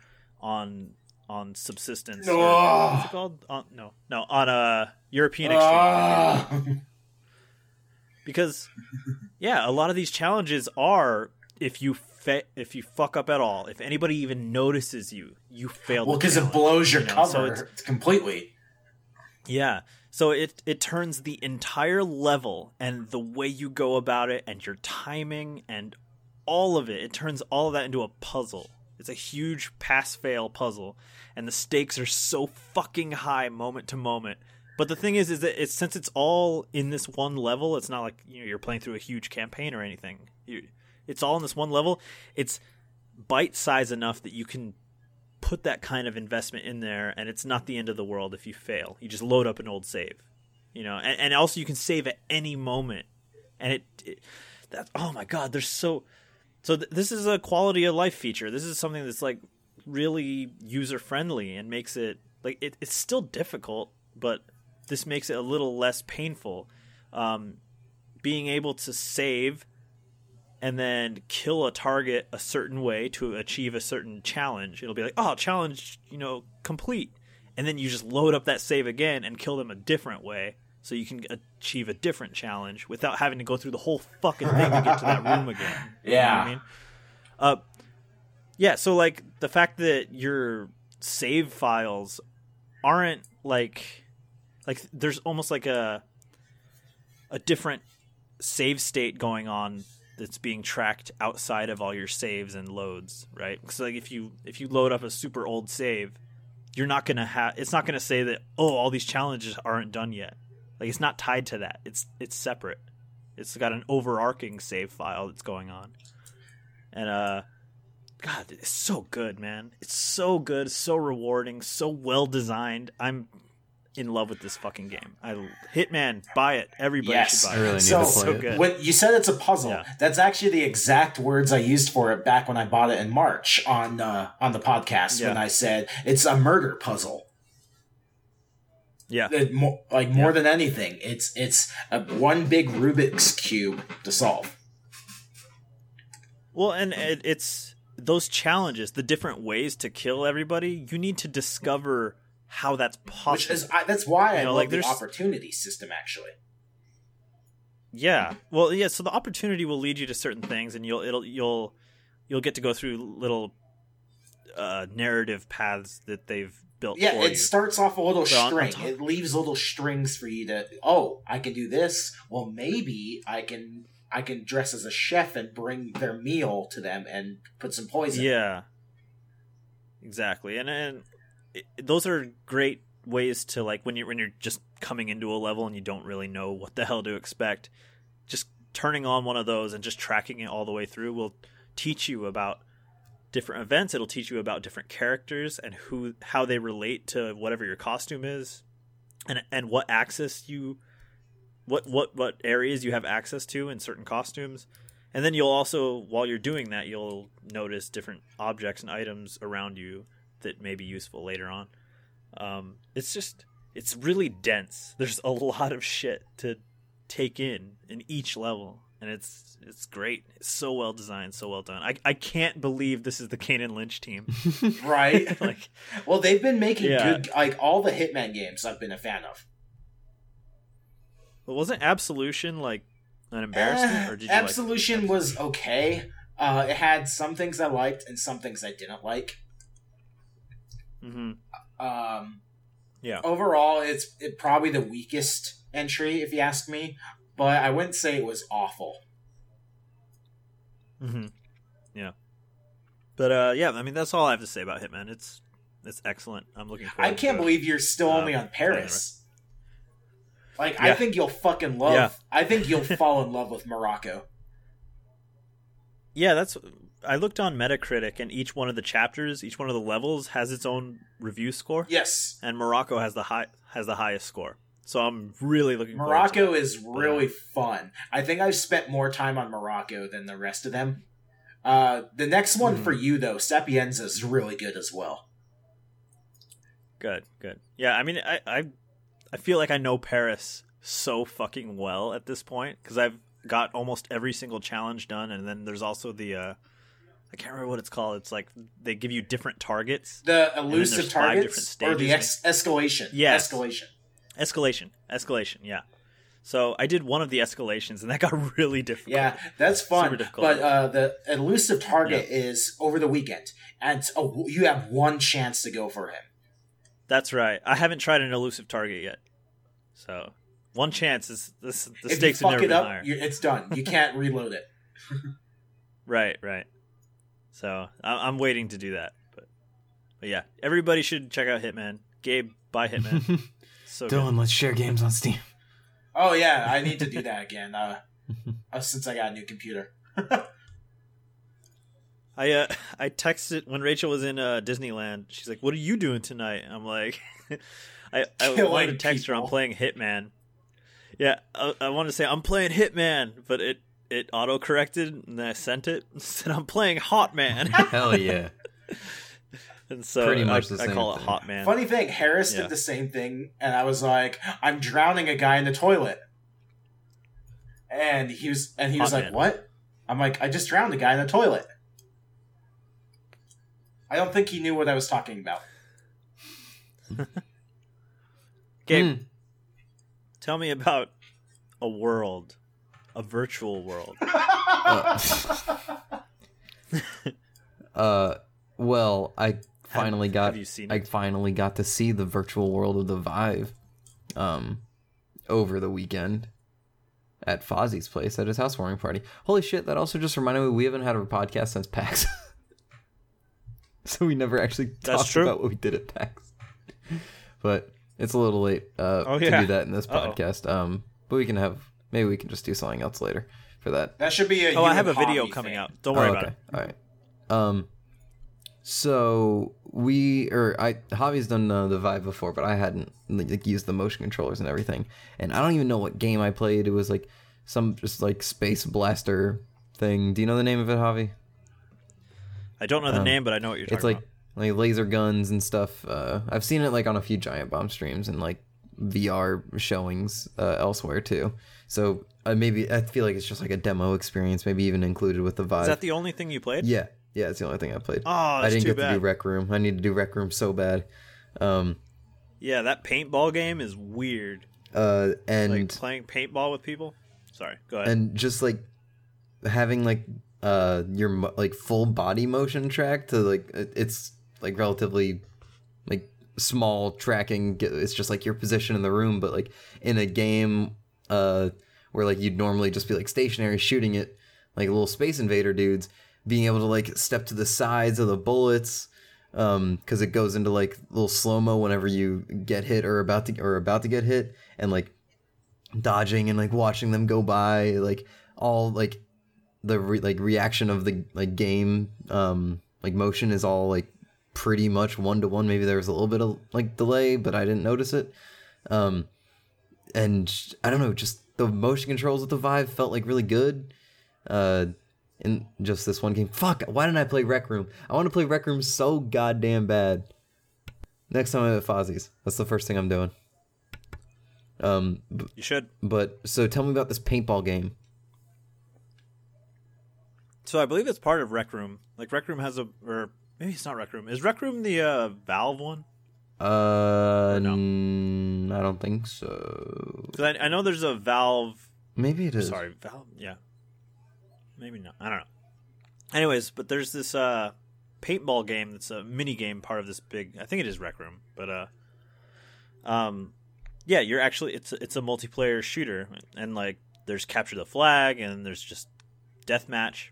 on on subsistence. or- what's it called? On, no, no, on a European Extreme. Ah. because yeah, a lot of these challenges are if you fa- if you fuck up at all, if anybody even notices you, you fail. well, because it blows your you know? So cover it's- completely. Yeah. So it it turns the entire level and the way you go about it and your timing and all of it, it turns all of that into a puzzle. It's a huge pass fail puzzle and the stakes are so fucking high moment to moment. But the thing is is that it's since it's all in this one level, it's not like you know you're playing through a huge campaign or anything. You, it's all in this one level. It's bite size enough that you can put that kind of investment in there and it's not the end of the world if you fail. You just load up an old save you know and, and also you can save at any moment. And it, it that oh my god there's so so th- this is a quality of life feature. This is something that's like really user friendly and makes it like it, it's still difficult but this makes it a little less painful. Um, being able to save and then kill a target a certain way to achieve a certain challenge. It'll be like, oh, challenge, you know, complete. And then you just load up that save again and kill them a different way so you can achieve a different challenge without having to go through the whole fucking thing to get to that room again. You know what Yeah. I mean? Uh, yeah, so like the fact that your save files aren't like like there's almost like a a different save state going on that's being tracked outside of all your saves and loads, right? Because like if you if you load up a super old save, you're not gonna have it's not gonna say that oh all these challenges aren't done yet. Like it's not tied to that. It's it's separate. It's got an overarching save file that's going on, and uh, God, it's so good, man. It's so good, so rewarding, so well designed. I'm in love with this fucking game. I Hitman, buy it. Everybody Yes. should buy I really it. need So- to play so it. good. When you said it's a puzzle, Yeah. that's actually the exact words I used for it back when I bought it in March on uh, on the podcast when I said it's a murder puzzle. yeah, It mo- like more than anything, it's it's a one big Rubik's cube to solve. Well, and it, it's those challenges, the different ways to kill everybody. You need to discover how that's possible. Which is I, that's why I know, love like, the opportunity system. Actually, Yeah. Well, yeah. So the opportunity will lead you to certain things, and you'll it'll you'll you'll get to go through little uh, narrative paths that they've built yeah, it you. starts off a little So string. top- it leaves little strings for you to. Oh, I can do this. Well, maybe I can. I can dress as a chef and bring their meal to them and put some poison. Yeah. Exactly, and and those are great ways to like when you're when you're just coming into a level and you don't really know what the hell to expect. Just turning on one of those and just tracking it all the way through will teach you about different events. It'll teach you about different characters and who how they relate to whatever your costume is, and and what access you, what what what areas you have access to in certain costumes. And then you'll also, while you're doing that, you'll notice different objects and items around you that may be useful later on. Um, it's just, it's really dense. There's a lot of shit to take in in each level, and it's it's great. It's so well designed, so well done. I I can't believe this is the Kane Lynch team. Right. like, well, they've been making Yeah. good, like all the Hitman games. I've been a fan of. but wasn't Absolution like an embarrassment, Eh, or did you like? Absolution was okay. Uh, it had some things I liked and some things I didn't like. Hmm Um, Yeah. Overall, it's it probably the weakest entry, if you ask me. But I wouldn't say it was awful. hmm Yeah. But uh, yeah, I mean that's all I have to say about Hitman. It's it's excellent. I'm looking forward. I can't it. believe you're still Um, only on Paris. Like I think you'll fucking love. Yeah. I think you'll fall in love with Morocco. Yeah, that's. I looked on Metacritic, and each one of the chapters, each one of the levels, has its own review score, Yes, and Morocco has the high has the highest score. So I'm really looking. forward to Morocco is really fun. I think I've spent more time on Morocco than the rest of them. Uh, the next one Mhm. for you though, Sapienza is really good as well. good, good. Yeah, I mean, I I, I feel like I know Paris so fucking well at this point because I've got almost every single challenge done, and then there's also the. uh I can't remember what it's called. It's like they give you different targets. The elusive targets or the ex- escalation. Yes. escalation. Escalation, escalation, yeah. So I did one of the escalations, and that got really difficult. Yeah, that's Super fun. difficult. But uh, the elusive target is over the weekend, and oh, you have one chance to go for him. That's right. I haven't tried an elusive target yet, so one chance is this. The if stakes have fuck never it up, you it's done. You can't reload it. Right, right. So I- I'm waiting to do that, but, but yeah, everybody should check out Hitman. Gabe, buy Hitman. So good. Dylan, let's share games on Steam. Oh yeah, I need to do that again. Uh, uh, since I got a new computer. I uh, I texted when Rachel was in uh, Disneyland. She's like, "What are you doing tonight?" I'm like, I I Killing wanted to text her. I'm playing Hitman. Yeah, I, I wanted to say I'm playing Hitman, but it it auto corrected and then I sent it. Said I'm playing Hot Man, Hell yeah. and so Pretty much I, the I same call it thing. Hot Man. Funny thing, Harris Yeah. did the same thing, and I was like, "I'm drowning a guy in the toilet," and he was, and he was Hot like, man. "What?" I'm like, "I just drowned a guy in the toilet." I don't think he knew what I was talking about. Gabe, Hmm. tell me about a world, a virtual world. Uh, uh, well, I finally got have you seen I it? finally got to see the virtual world of the Vive, um, over the weekend at Fozzie's place at his housewarming party. Holy shit! That also just reminded me we haven't had a podcast since PAX, so we never actually That's talked true. about what we did at PAX. But it's a little late uh, Oh, to do that in this Uh-oh. podcast. Um, but we can have maybe we can just do something else later for that. That should be a. Oh, I have a video Hobby coming thing. out. Don't worry Oh, about okay. it. All right. Um. So we or I Javi's done uh, the Vive before, but I hadn't like used the motion controllers and everything. And I don't even know what game I played. It was like some just like space blaster thing. Do you know the name of it, Javi? I don't know the Um, name, but I know what you're talking about. It's like about. like laser guns and stuff. Uh, I've seen it like on a few Giant Bomb streams and like VR showings uh, elsewhere too. So uh, maybe I feel like it's just like a demo experience, maybe even included with the Vive. Is that the only thing you played? yeah, yeah, it's the only thing I played. Oh, I didn't get to do Rec Room. I need to do Rec Room so bad. Um, Yeah, that paintball game is weird. uh, and Like playing paintball with people. Sorry, go ahead. and just like having like uh your like full body motion track to like it's like relatively like small tracking it's just like your position in the room but like in a game uh where like you'd normally just be like stationary shooting it like little space invader dudes being able to like step to the sides of the bullets um because it goes into like little slow mo whenever you get hit or about to or about to get hit and like dodging and like watching them go by like all like the re- like reaction of the like game um like motion is all like pretty much one to one maybe there was a little bit of like delay but i didn't notice it. Um and i don't know just the motion controls with the vive felt like really good uh in just this one game fuck why didn't i play rec room i want to play rec room so goddamn bad next time i'm at fozzie's that's the first thing i'm doing um b- you should. but so tell me about this paintball game So I believe it's part of Rec Room. Like Rec Room has a, or maybe it's not Rec Room. Is Rec Room the uh, Valve one? Uh, no? n- I don't think so. Because I, I know there's a Valve. Maybe it is. Sorry, Valve. Yeah, maybe not. I don't know. Anyways, but there's this uh, paintball game that's a mini game part of this big. I think it is Rec Room, but uh, um, yeah, you're actually it's it's a multiplayer shooter, and like there's capture the flag, and there's just deathmatch,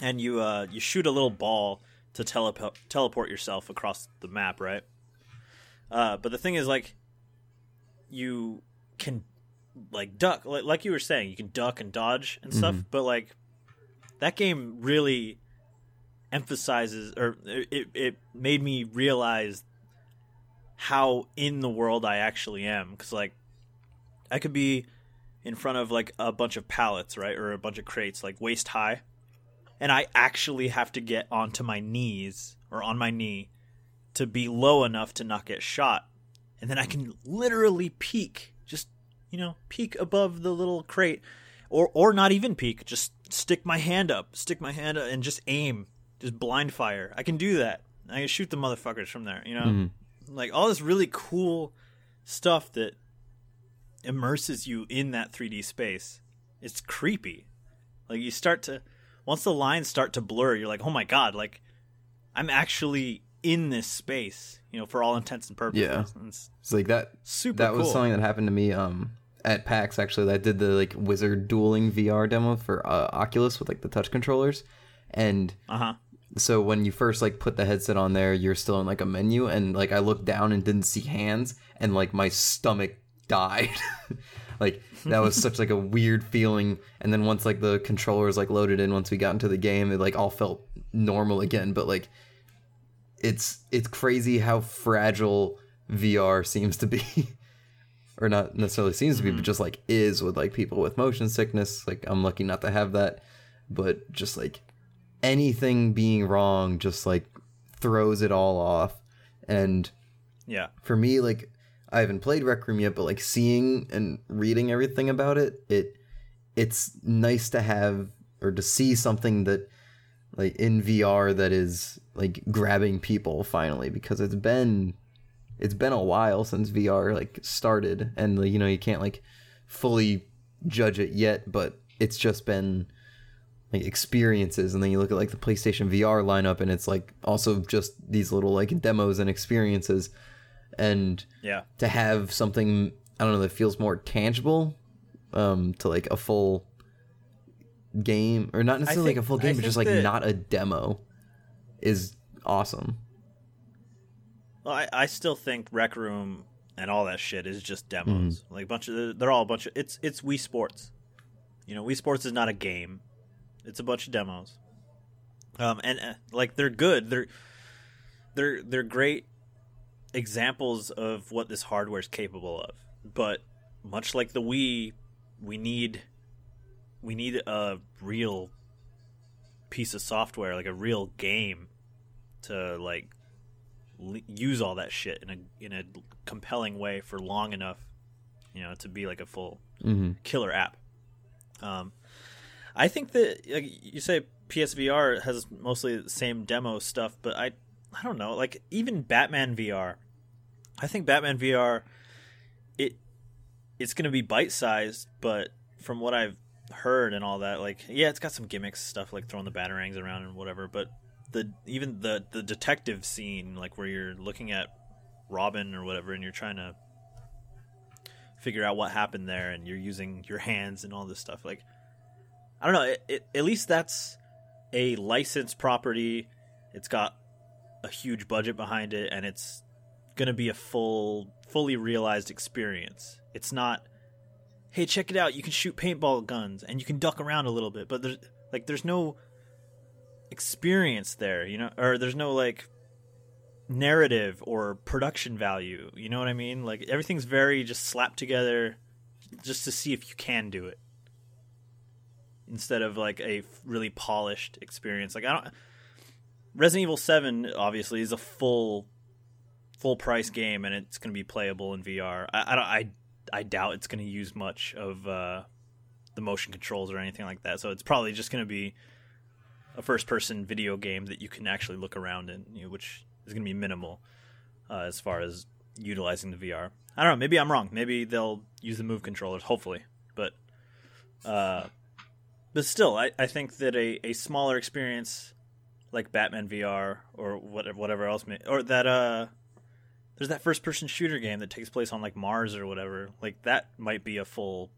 and you uh you shoot a little ball to teleport teleport yourself across the map, right? Uh, but the thing is, like, you can like duck, like, like you were saying, you can duck and dodge and stuff. But like, that game really emphasizes, or it it made me realize how in the world I actually am. Because like, I could be in front of like a bunch of pallets, right, or a bunch of crates, like waist high, and I actually have to get onto my knees or on my knee to be low enough to not get shot. And then I can literally peek, just, you know, peek above the little crate or or not even peek, just stick my hand up, stick my hand up and just aim, just blind fire. I can do that. I can shoot the motherfuckers from there, you know? Mm-hmm. Like all this really cool stuff that immerses you in that 3D space. It's creepy. Like you start to once the lines start to blur, you're like, "Oh my god, like I'm actually in this space, you know, for all intents and purposes." Yeah. And it's It's like that. super that cool. was something that happened to me um at PAX actually. That did the like wizard dueling VR demo for uh, Oculus with like the touch controllers, and uh-huh. so when you first like put the headset on there, you're still in like a menu, and like I looked down and didn't see hands, and like my stomach died. like that was such like a weird feeling. And then once like the controllers like loaded in, once we got into the game, it like all felt normal again. But like it's it's crazy how fragile VR seems to be. or not necessarily seems to be, but mm-hmm. just like is with like people with motion sickness. Like I'm lucky not to have that, but just like anything being wrong just like throws it all off. And Yeah. for me, like I haven't played Rec Room yet, but like seeing and reading everything about it, it it's nice to have or to see something that like in VR that is like grabbing people finally because it's been it's been a while since VR like started. And you know you can't like fully judge it yet but it's just been like experiences. And then you look at like the PlayStation VR lineup and it's like also just these little like demos and experiences. And Yeah. to have something I don't know that feels more tangible um to like a full game or not necessarily like a think- full I game but just like that- not a demo is awesome. Well, I, I still think Rec Room and all that shit is just demos. Like a bunch of they're all a bunch of it's it's Wii Sports. You know, Wii Sports is not a game. It's a bunch of demos. Um and uh, like they're good. They're they're they're great examples of what this hardware is capable of. But much like the Wii, we need we need a real piece of software, like a real game, to like l- use all that shit in a in a compelling way for long enough, you know, to be like a full Mm-hmm. killer app. Um, I think that like, you say PSVR has mostly the same demo stuff, but I I don't know. Like even Batman VR, I think Batman VR it it's going to be bite sized, but from what I've heard and all that, like yeah, it's got some gimmicks stuff like throwing the batarangs around and whatever, but the even the the detective scene like where you're looking at Robin or whatever and you're trying to figure out what happened there and you're using your hands and all this stuff like i don't know it, it, at least that's a licensed property. It's got a huge budget behind it and it's gonna be a full fully realized experience. It's not hey check it out you can shoot paintball guns and you can duck around a little bit but there's like there's no experience there you know or there's no like narrative or production value. You know what I mean? Like everything's very just slapped together just to see if you can do it. Instead of like a really polished experience. Like I don't Resident Evil 7 obviously is a full full price game and it's going to be playable in VR. I I, don't, I, I doubt it's going to use much of uh, the motion controls or anything like that. So it's probably just going to be a first person video game that you can actually look around in, you know, which is going to be minimal uh, as far as utilizing the VR. I don't know. Maybe I'm wrong. Maybe they'll use the Move controllers. Hopefully, but uh, but still, I, I think that a, a smaller experience like Batman VR or whatever whatever else, may, or that uh, there's that first person shooter game that takes place on like Mars or whatever. Like that might be a full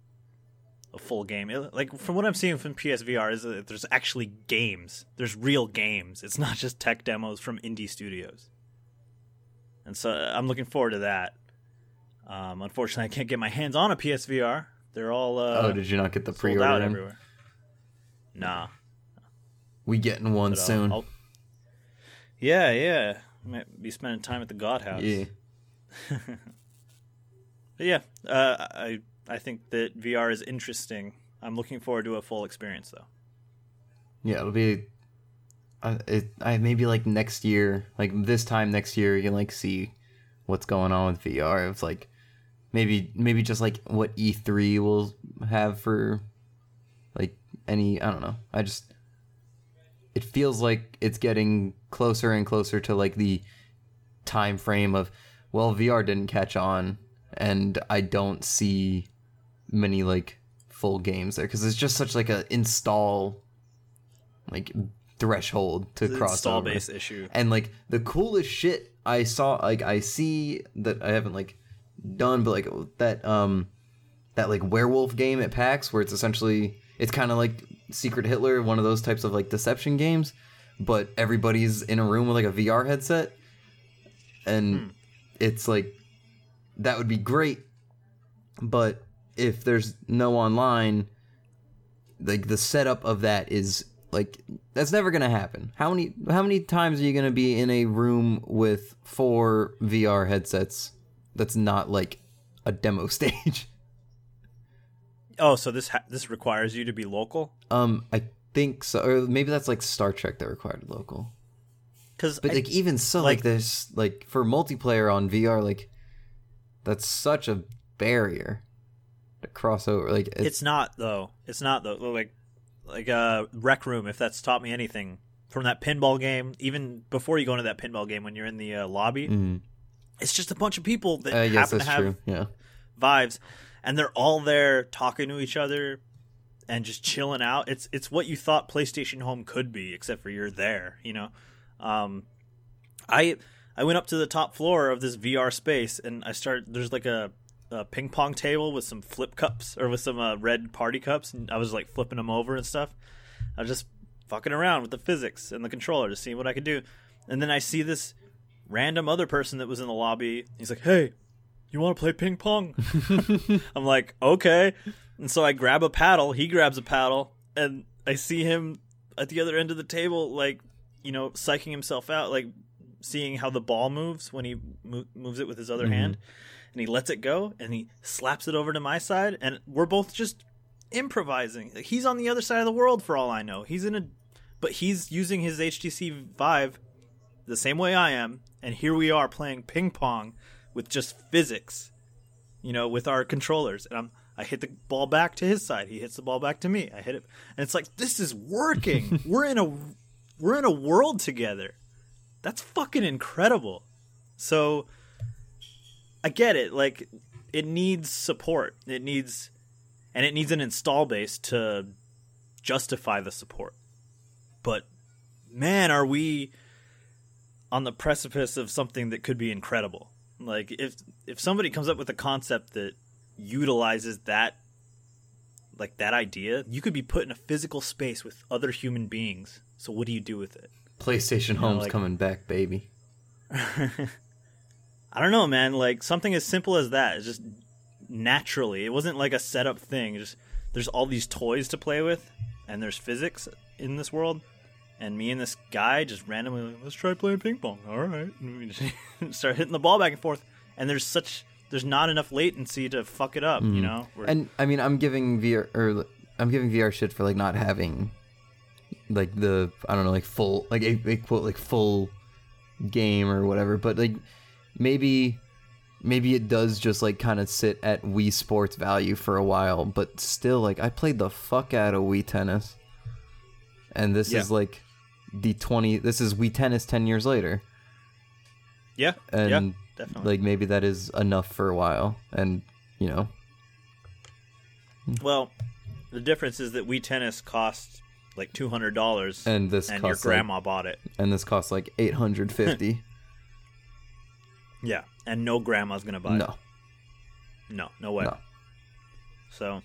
a full game. It- like from what I'm seeing from PSVR is that there's actually games. There's real games. It's not just tech demos from indie studios. And so uh, I'm looking forward to that. Um, unfortunately, I can't get my hands on a PSVR. They're all uh, oh, did you not get the pre-order? out everywhere. Nah, We getting one but, uh, soon. I'll- Yeah, yeah. Might be spending time at the God House. yeah. But yeah, uh, I I think that VR is interesting. I'm looking forward to a full experience though. Yeah, it'll be. Uh, it I maybe like next year, like this time next year, you can like see what's going on with VR. It's like maybe maybe just like what E3 will have for like any I don't know. I just it feels like it's getting closer and closer to like the time frame of well VR didn't catch on and I don't see many like full games there because it's just such like a install like threshold to an cross install over. base issue. And like the coolest shit I saw, like I see that I haven't like done, but like that um that like werewolf game at PAX where it's essentially it's kind of like Secret Hitler, one of those types of like deception games, but everybody's in a room with like a VR headset, and Hmm. it's like that would be great, but if there's no online, like the setup of that is like that's never gonna happen. How many how many times are you gonna be in a room with four VR headsets that's not like a demo stage? Oh, so this ha- this requires you to be local? Um, I think so, or maybe that's like Star Trek that required local. Because But like even so, like, like- there's like for multiplayer on VR, like that's such a barrier to cross over. Like it's, it's not though. It's not though. Like like uh, Rec Room. If that's taught me anything from that pinball game, even before you go into that pinball game, when you're in the uh, lobby, Mhm. it's just a bunch of people that I guess happen that's to have true. Yeah. Vives, and they're all there talking to each other and just chilling out. It's it's what you thought PlayStation Home could be, except for you're there. You know, um, I I went up to the top floor of this VR space and I started. There's like a, a ping pong table with some flip cups or with some uh, red party cups, and I was like flipping them over and stuff. I was just fucking around with the physics and the controller to see what I could do, and then I see this random other person that was in the lobby. He's like, "Hey, you want to play ping pong?" I'm like, "Okay." And so I grab a paddle, he grabs a paddle, and I see him at the other end of the table like, you know, psyching himself out like seeing how the ball moves when he mo- moves it with his other Mhm. hand, and he lets it go, and he slaps it over to my side, and we're both just improvising. He's on the other side of the world for all I know. He's in a, but he's using his HTC Vive the same way I am, and here we are playing ping pong with just physics, you know, with our controllers, and I'm. I hit the ball back to his side. He hits the ball back to me. I hit it, and it's like this is working. we're in a we're in a world together. That's fucking incredible. So I get it. Like it needs support. It needs and it needs an install base to justify the support. But man, are we on the precipice of something that could be incredible. Like if if somebody comes up with a concept that utilizes that like that idea, you could be put in a physical space with other human beings. So what do you do with it? PlayStation Home's like- coming back, baby. I don't know, man. Like something as simple as that is just naturally. It wasn't like a setup thing. Just there's all these toys to play with, and there's physics in this world. And me and this guy just randomly, like, let's try playing ping pong. All right, and we just start hitting the ball back and forth. And there's such there's not enough latency to fuck it up. You mm-hmm. know, We're- And I mean, I'm giving VR or I'm giving VR shit for like not having like the I don't know like full like a, a quote like full game or whatever. But like maybe maybe it does just like kind of sit at Wii Sports value for a while. But still, like I played the fuck out of Wii Tennis, and this Yeah. is like the twenty. This is Wii Tennis ten years later. yeah, and yeah, definitely. like maybe that is enough for a while and you know well, the difference is that Wii Tennis costs like two hundred dollars, and this and your costs like, grandma bought it. and this costs like 850 Yeah, and no grandma's gonna buy it. no No, no way. no So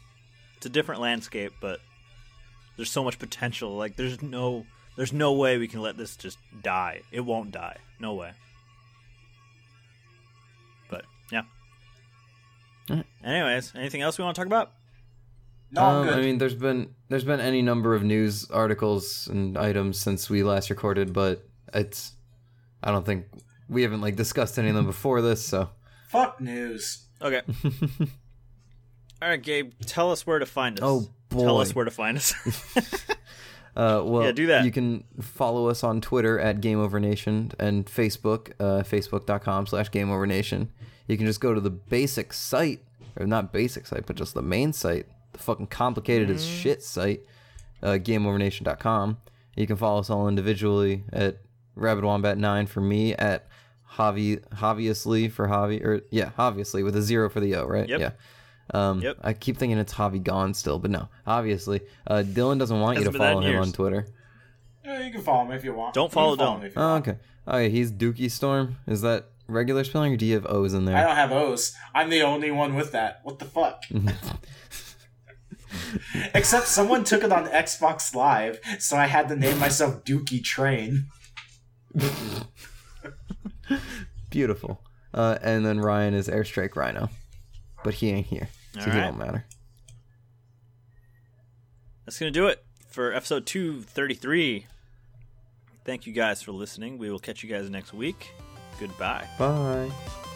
it's a different landscape, but there's so much potential. Like there's no there's no way we can let this just die. It won't die. No way. But yeah. Alright. Anyways, anything else we want to talk about? No, I'm Um, good. i mean there's been there's been any number of news articles and items since we last recorded but it's i don't think we haven't like discussed any of them before this so Fuck news. Okay. All right, Gabe, tell us where to find us. Oh, boy, Tell us where to find us. Uh, well, Yeah, do that. You can follow us on Twitter at Game Over Nation and Facebook, uh, facebook.com slash Game Over Nation. You can just go to the basic site, or not basic site, but just the main site, the fucking complicated as Mm. shit site, uh, GameOverNation.com. You can follow us all individually at Rabbit Wombat 9 for me, at Javi, Javiously for Javi, or yeah, obviously with a zero for the O, right? Yep. Yeah. Um, Yep. I keep thinking it's Javi Gone still, but no, obviously. Uh, Dylan doesn't want you to Hasn't been that follow him years. on Twitter. Yeah, you can follow me if you want. Don't You can follow Dylan. me Oh, want. okay. Oh, yeah, he's Dookie Storm. Is that regular spelling, or do you have O's in there? I don't have O's. I'm the only one with that. What the fuck? Except someone took it on Xbox Live, so I had to name myself Dookie Train. Beautiful. Uh, and then Ryan is Airstrike Rhino, but he ain't here, so he Alright. don't matter. That's going to do it for episode 233. Thank you guys for listening. We will catch you guys next week. Goodbye. Bye.